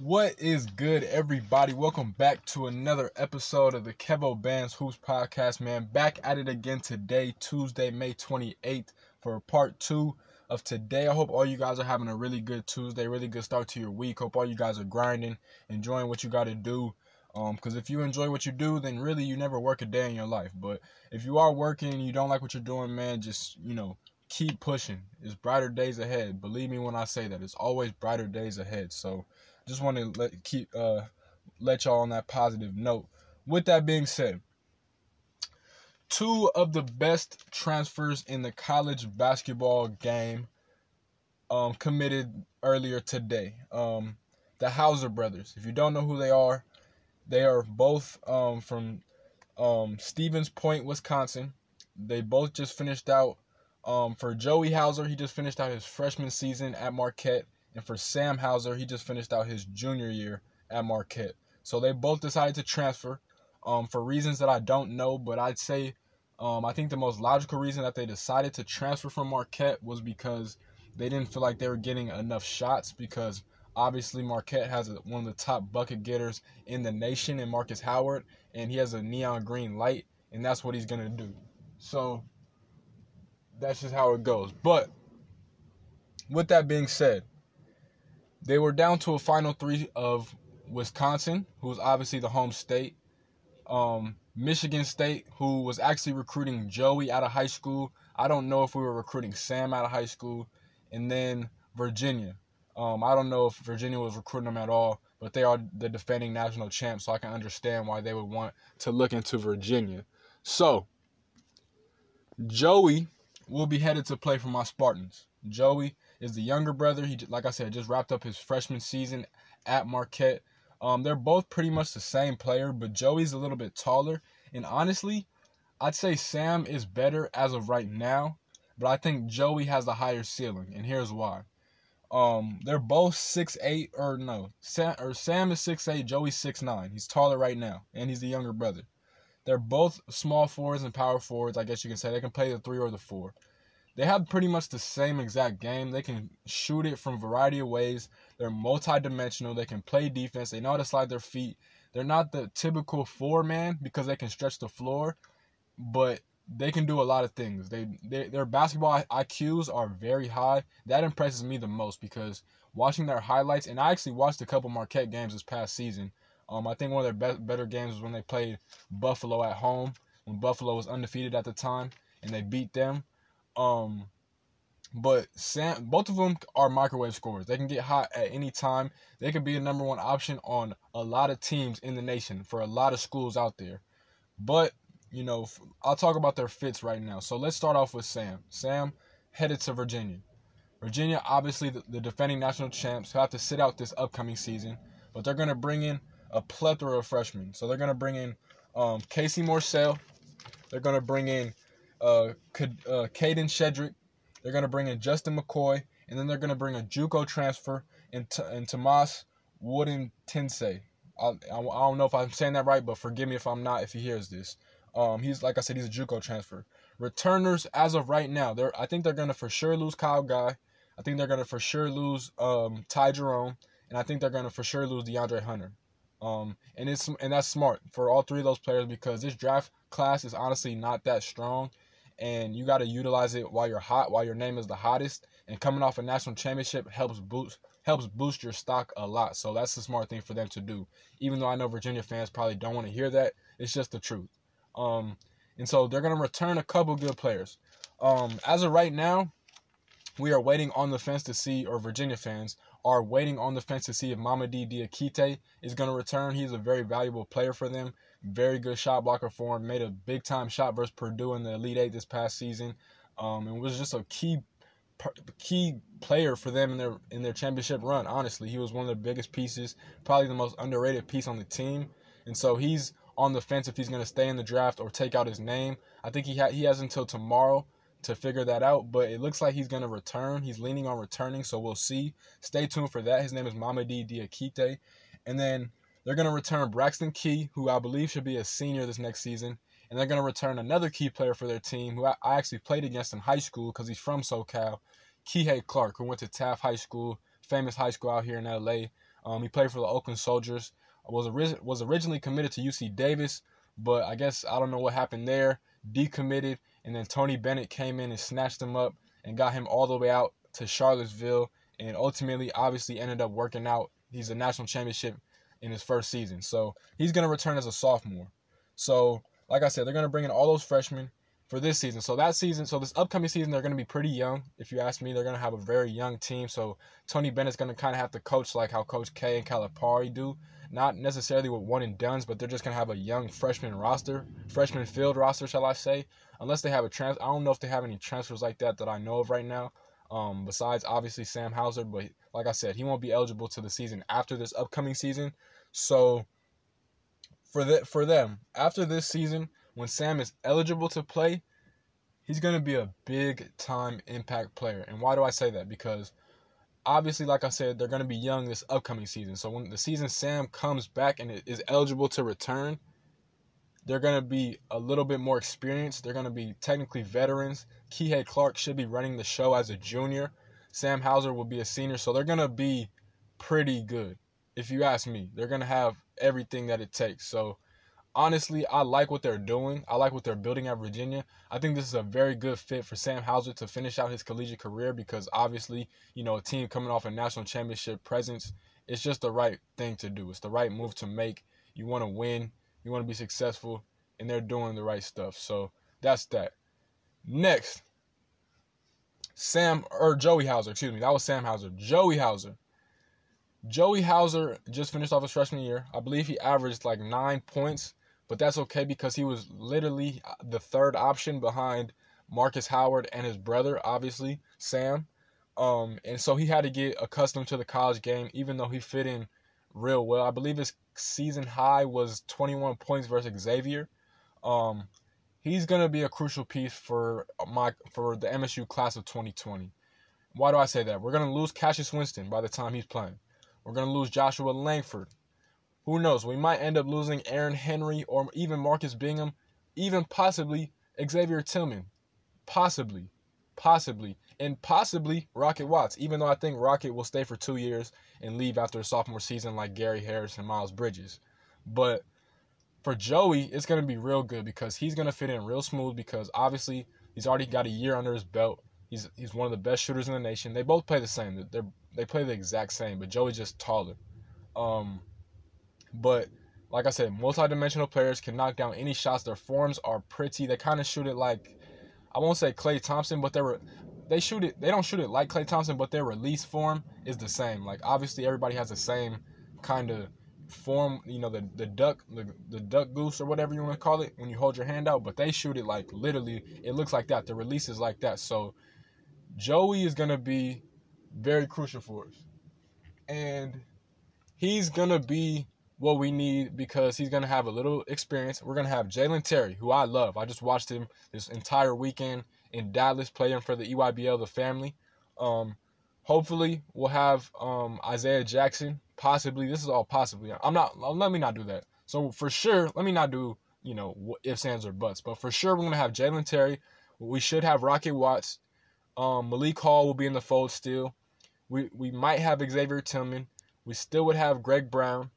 What is good, everybody? Welcome back to another episode of the Kevo Bands Hoops podcast, man. Back at it again today, Tuesday, May 28th, for part two of today. I hope all you guys are having a really good Tuesday, really good start to your week. Hope all you guys are grinding, enjoying what you got to do. Um, because if you enjoy what you do, then really you never work a day in your life. But if you are working and you don't like what you're doing, man, just you know keep pushing. It's brighter days ahead. Believe me when I say that. It's always brighter days ahead. So just want to let keep uh let y'all on that positive note. With that being said, two of the best transfers in the college basketball game um committed earlier today. Um the Hauser brothers. If you don't know who they are, they are both um from um Stevens Point, Wisconsin. They both just finished out um for Joey Hauser, he just finished out his freshman season at Marquette and for Sam Hauser, he just finished out his junior year at Marquette. So they both decided to transfer um, for reasons that I don't know, but I'd say um, I think the most logical reason that they decided to transfer from Marquette was because they didn't feel like they were getting enough shots because obviously Marquette has a, one of the top bucket getters in the nation in Markus Howard, and he has a neon green light, and that's what he's going to do. So that's just how it goes. But with that being said, they were down to a final three of Wisconsin, who was obviously the home state, um, Michigan State, who was actually recruiting Joey out of high school. I don't know if we were recruiting Sam out of high school, and then Virginia. Um, I don't know if Virginia was recruiting them at all, but they are the defending national champs, so I can understand why they would want to look into Virginia. So, Joey will be headed to play for my Spartans. Joey is the younger brother. He, like I said, just wrapped up his freshman season at Marquette. Um, they're both pretty much the same player, but Joey's a little bit taller. And honestly, I'd say Sam is better as of right now, but I think Joey has the higher ceiling, and here's why. Um, they're both six eight, or no, Sam or Sam is six eight, Joey's six nine. He's taller right now, and he's the younger brother. They're both small forwards and power forwards. I guess you can say they can play the three or the four. They have pretty much the same exact game. They can shoot it from a variety of ways. They're multi-dimensional. They can play defense. They know how to slide their feet. They're not the typical four man because they can stretch the floor, but they can do a lot of things. They, they their basketball IQs are very high. That impresses me the most because watching their highlights, and I actually watched a couple Marquette games this past season. Um, I think one of their best, better games was when they played Buffalo at home when Buffalo was undefeated at the time and they beat them. Um, but Sam, both of them are microwave scorers. They can get hot at any time. They can be a number one option on a lot of teams in the nation for a lot of schools out there. But you know, I'll talk about their fits right now. So let's start off with Sam. Sam headed to Virginia. Virginia, obviously the, the defending national champs, who have to sit out this upcoming season, but they're going to bring in a plethora of freshmen. So they're going to bring in um, Casey Morsell. They're going to bring in uh, uh, Kadin Shedrick. They're going to bring in Justin McCoy, and then they're going to bring a JUCO transfer in, T- in Tomas Wooden Tensei. I, I, I don't know if I'm saying that right, but forgive me if I'm not. If he hears this, um, he's like I said, he's a JUCO transfer. Returners as of right now, they're I think they're gonna for sure lose Kyle Guy. I think they're gonna for sure lose um, Ty Jerome, and I think they're gonna for sure lose DeAndre Hunter. Um, and it's and that's smart for all three of those players because this draft class is honestly not that strong, and you got to utilize it while you're hot, while your name is the hottest. And coming off a national championship helps boost helps boost your stock a lot. So that's the smart thing for them to do. Even though I know Virginia fans probably don't want to hear that, it's just the truth. Um, and so they're gonna return a couple good players. Um, as of right now, we are waiting on the fence to see, or Virginia fans are waiting on the fence to see if Mamadi Diakite is going to return. He's a very valuable player for them. Very good shot blocker for him. Made a big time shot versus Purdue in the Elite Eight this past season. Um, and was just a key key player for them in their in their championship run. Honestly, he was one of the biggest pieces, probably the most underrated piece on the team. And so he's on the fence if he's going to stay in the draft or take out his name. I think he ha- he has until tomorrow to figure that out, but it looks like he's going to return. He's leaning on returning, so we'll see. Stay tuned for that. His name is Mamadi Diakite. And then they're going to return Braxton Key, who I believe should be a senior this next season. And they're going to return another key player for their team, who I, actually played against in high school because he's from SoCal, Kihei Clark, who went to Taft High School, famous high school out here in LA. Um, he played for the Oakland Soldiers. Was ori- was originally committed to UC Davis, but I guess I don't know what happened there. Decommitted, and then Tony Bennett came in and snatched him up and got him all the way out to Charlottesville, and ultimately, obviously, ended up working out. He's a national championship in his first season, so he's gonna return as a sophomore. So, like I said, they're gonna bring in all those freshmen for this season. So that season, so this upcoming season, they're going to be pretty young. If you ask me, they're going to have a very young team. So Tony Bennett's going to kind of have to coach like how Coach K and Calipari do, not necessarily with one and duns, but they're just going to have a young freshman roster, freshman field roster, shall I say? Unless they have a trans, I don't know if they have any transfers like that that I know of right now. Um, besides obviously Sam Hauser, but like I said, he won't be eligible to the season after this upcoming season. So for the, for them after this season, when Sam is eligible to play, he's going to be a big time impact player. And why do I say that? Because obviously, like I said, they're going to be young this upcoming season. So when the season Sam comes back and is eligible to return, they're going to be a little bit more experienced. They're going to be technically veterans. Kihei Clark should be running the show as a junior. Sam Hauser will be a senior. So they're going to be pretty good. If you ask me, they're going to have everything that it takes. So honestly, I like what they're doing. I like what they're building at Virginia. I think this is a very good fit for Sam Hauser to finish out his collegiate career because obviously, you know, a team coming off a national championship presence, it's just the right thing to do. It's the right move to make. You want to win, you want to be successful, and they're doing the right stuff. So that's that. Next, Sam or Joey Hauser, excuse me, that was Sam Hauser. Joey Hauser. Joey Hauser just finished off his freshman year. I believe he averaged like nine points but that's okay because he was literally uh, the third option behind Markus Howard and his brother, obviously Sam. Um, and so he had to get accustomed to the college game, even though he fit in real well. I believe his season high was 21 points versus Xavier. Um, he's gonna be a crucial piece for my for the MSU class of 2020. Why do I say that? We're gonna lose Cassius Winston by the time he's playing. We're gonna lose Joshua Langford. Who knows? We might end up losing Aaron Henry or even Marcus Bingham, even possibly Xavier Tillman. Possibly. Possibly. And possibly Rocket Watts, even though I think Rocket will stay for two years and leave after a sophomore season like Gary Harris and Miles Bridges. But for Joey, it's going to be real good because he's going to fit in real smooth because obviously he's already got a year under his belt. He's he's one of the best shooters in the nation. They both play the same. They're, they play the exact same, but Joey's just taller. Um, but like I said, multi-dimensional players can knock down any shots. Their forms are pretty. They kind of shoot it like I won't say Klay Thompson, but they're they shoot it. They don't shoot it like Klay Thompson, but their release form is the same. Like obviously everybody has the same kind of form. You know the the duck the, the duck goose or whatever you want to call it when you hold your hand out. But they shoot it like literally. It looks like that. The release is like that. So Joey is gonna be very crucial for us, and he's gonna be what we need because he's going to have a little experience. We're going to have Jalen Terry, who I love. I just watched him this entire weekend in Dallas playing for the EYBL, the family. Um, hopefully, we'll have um, Isaiah Jackson. Possibly, this is all possibly. I'm not. Let me not do that. So for sure, let me not do you know ifs, ands, or buts. But for sure, we're gonna have Jalen Terry. We should have Rocket Watts. Um, Malik Hall will be in the fold still. We we might have Xavier Tillman. We still would have Greg Brown.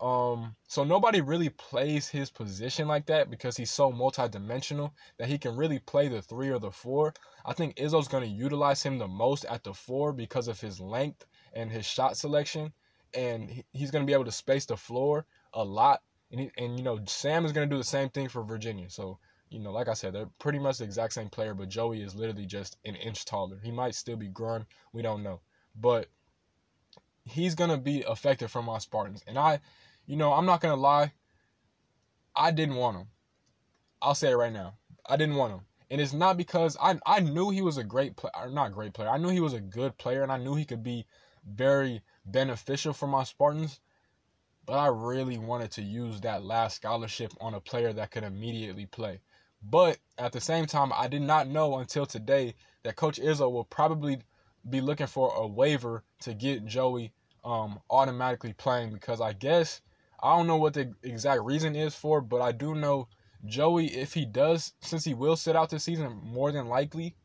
Um, so nobody really plays his position like that because he's so multi-dimensional that he can really play the three or the four. I think Izzo's going to utilize him the most at the four because of his length and his shot selection, and he's going to be able to space the floor a lot. And, he, and you know, Sam is going to do the same thing for Virginia. So you know, like I said, they're pretty much the exact same player, but Joey is literally just an inch taller. He might still be growing, we don't know, but he's gonna be effective for my Spartans, and I you know, I'm not gonna lie. I didn't want him. I'll say it right now. I didn't want him. And it's not because I I knew he was a great player, not great player. I knew he was a good player, and I knew he could be very beneficial for my Spartans. But I really wanted to use that last scholarship on a player that could immediately play. But at the same time, I did not know until today that Coach Izzo will probably be looking for a waiver to get Joey um, automatically playing because I guess I don't know what the exact reason is for, but I do know Joey, if he does, since he will sit out this season, more than likely,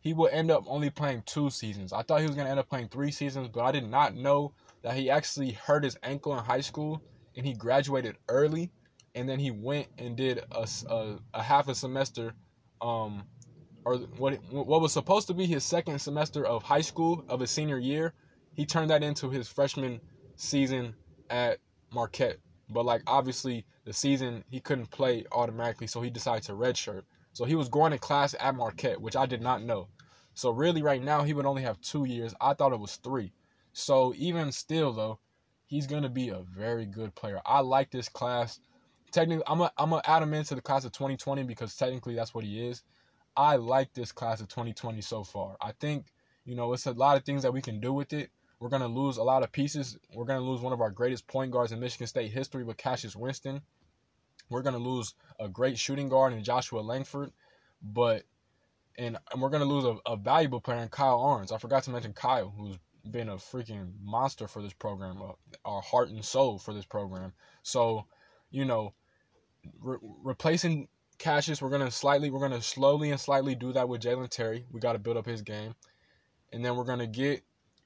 he will end up only playing two seasons. I thought he was going to end up playing three seasons, but I did not know that he actually hurt his ankle in high school and he graduated early and then he went and did a, a, a half a semester um or what what was supposed to be his second semester of high school of his senior year he turned that into his freshman season at Marquette. But like obviously the season he couldn't play automatically so he decided to redshirt. So he was going to class at Marquette which I did not know. So really right now he would only have 2 years. I thought it was 3 so even still though he's to be a very good player. I like this class. Technically I'm gonna I'm gonna add him into the class of 2020 because technically that's what he is. I like this class of 2020 so far. I think you know it's a lot of things that we can do with it. We're gonna lose a lot of pieces. We're gonna lose one of our greatest point guards in Michigan State history with Cassius Winston. We're gonna lose a great shooting guard in Joshua Langford, but and, and we're gonna lose a, a valuable player in Kyle Ahrens. I forgot to mention Kyle, who's been a freaking monster for this program, uh, our heart and soul for this program. So, you know, re- replacing Cassius, we're gonna slightly, we're gonna slowly and slightly do that with Jalen Terry. We got to build up his game, and then we're gonna get,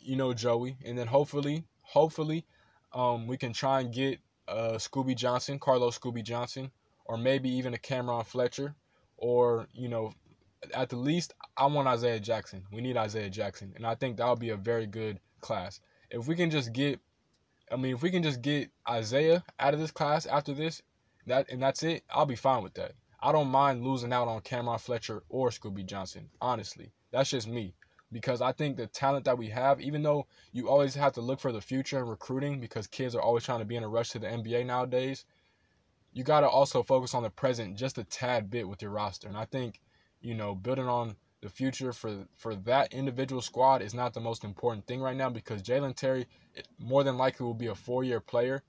you know, Joey, and then hopefully, hopefully, um, we can try and get uh, Scooby Johnson, Carlos Scooby Johnson, or maybe even a Cameron Fletcher, or you know, at the least, I want Isaiah Jackson. We need Isaiah Jackson, and I think that would be a very good class. If we can just get, I mean, if we can just get Isaiah out of this class after this, that and that's it, I'll be fine with that. I don't mind losing out on Cameron Fletcher or Scooby Johnson. Honestly, that's just me because I think the talent that we have, even though you always have to look for the future in recruiting because kids are always trying to be in a rush to the NBA nowadays, you got to also focus on the present just a tad bit with your roster. And I think, you know, building on the future for for that individual squad is not the most important thing right now because Jalen Terry eh, more than likely will be a four year player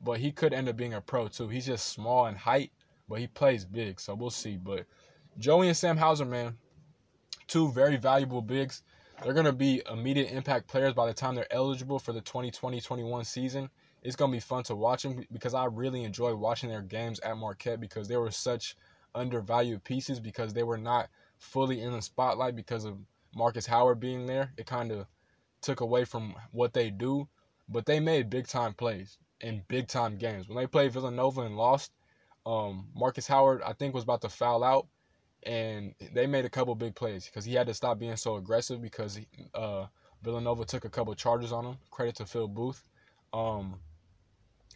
but he could end up being a pro too. He's just small in height, but he plays big, so we'll see. But Joey and Sam Hauser, man, two very valuable bigs. They're gonna be immediate impact players by the time they're eligible for the 2020-21 season. It's gonna be fun to watch them because I really enjoy watching their games at Marquette because they were such undervalued pieces because they were not fully in the spotlight because of Markus Howard being there. It kind of took away from what they do, but they made big time plays in big time games. When they played Villanova and lost, um, Markus Howard I think was about to foul out, and they made a couple big plays because he had to stop being so aggressive because he, uh, Villanova took a couple charges on him. Credit to Phil Booth. Um,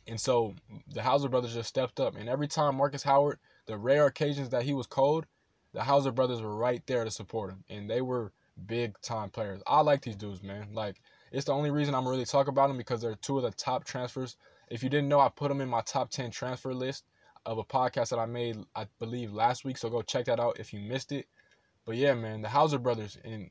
and so the Hauser brothers just stepped up. And every time Markus Howard, the rare occasions that he was cold, the Hauser brothers were right there to support him. And they were big time players. I like these dudes, man. Like it's the only reason I'm really talking about them because they're two of the top transfers. If you didn't know, I put them in my top 10 transfer list of a podcast that I made, I believe, last week. So go check that out if you missed it. But yeah, man, the Hauser brothers, and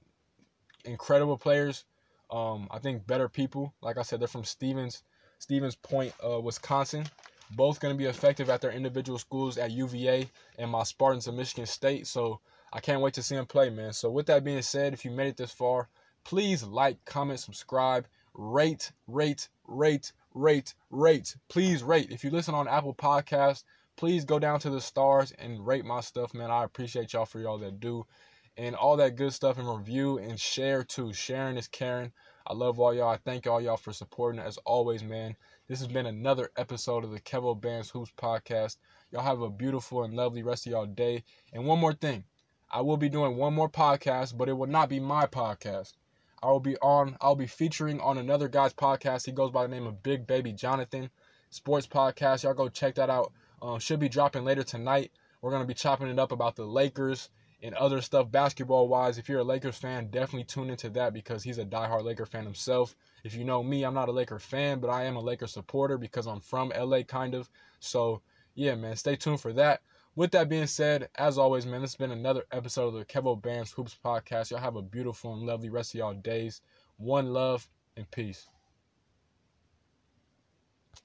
incredible players. Um, I think better people. Like I said, they're from Stevens, Stevens Point, uh, Wisconsin. Both going to be effective at their individual schools at UVA and my Spartans of Michigan State. So I can't wait to see them play, man. So with that being said, if you made it this far, Please like, comment, subscribe, rate, rate, rate, rate, rate. Please rate. If you listen on Apple Podcasts, please go down to the stars and rate my stuff, man. I appreciate y'all for y'all that do. And all that good stuff and review and share too. Sharing is caring. I love all y'all. I thank all y'all for supporting as always, man. This has been another episode of the Kevo Bands Hoops podcast. Y'all have a beautiful and lovely rest of y'all day. And one more thing. I will be doing one more podcast, but it will not be my podcast. I will be on. I'll be featuring on another guy's podcast. He goes by the name of Big Baby Jonathan, sports podcast. Y'all go check that out. Um, should be dropping later tonight. We're gonna be chopping it up about the Lakers and other stuff basketball wise. If you're a Lakers fan, definitely tune into that because he's a diehard Laker fan himself. If you know me, I'm not a Laker fan, but I am a Laker supporter because I'm from LA, kind of. So yeah, man, stay tuned for that. With that being said, as always, man, this has been another episode of the Kevo Bands Hoops Podcast. Y'all have a beautiful and lovely rest of y'all days. One love and peace.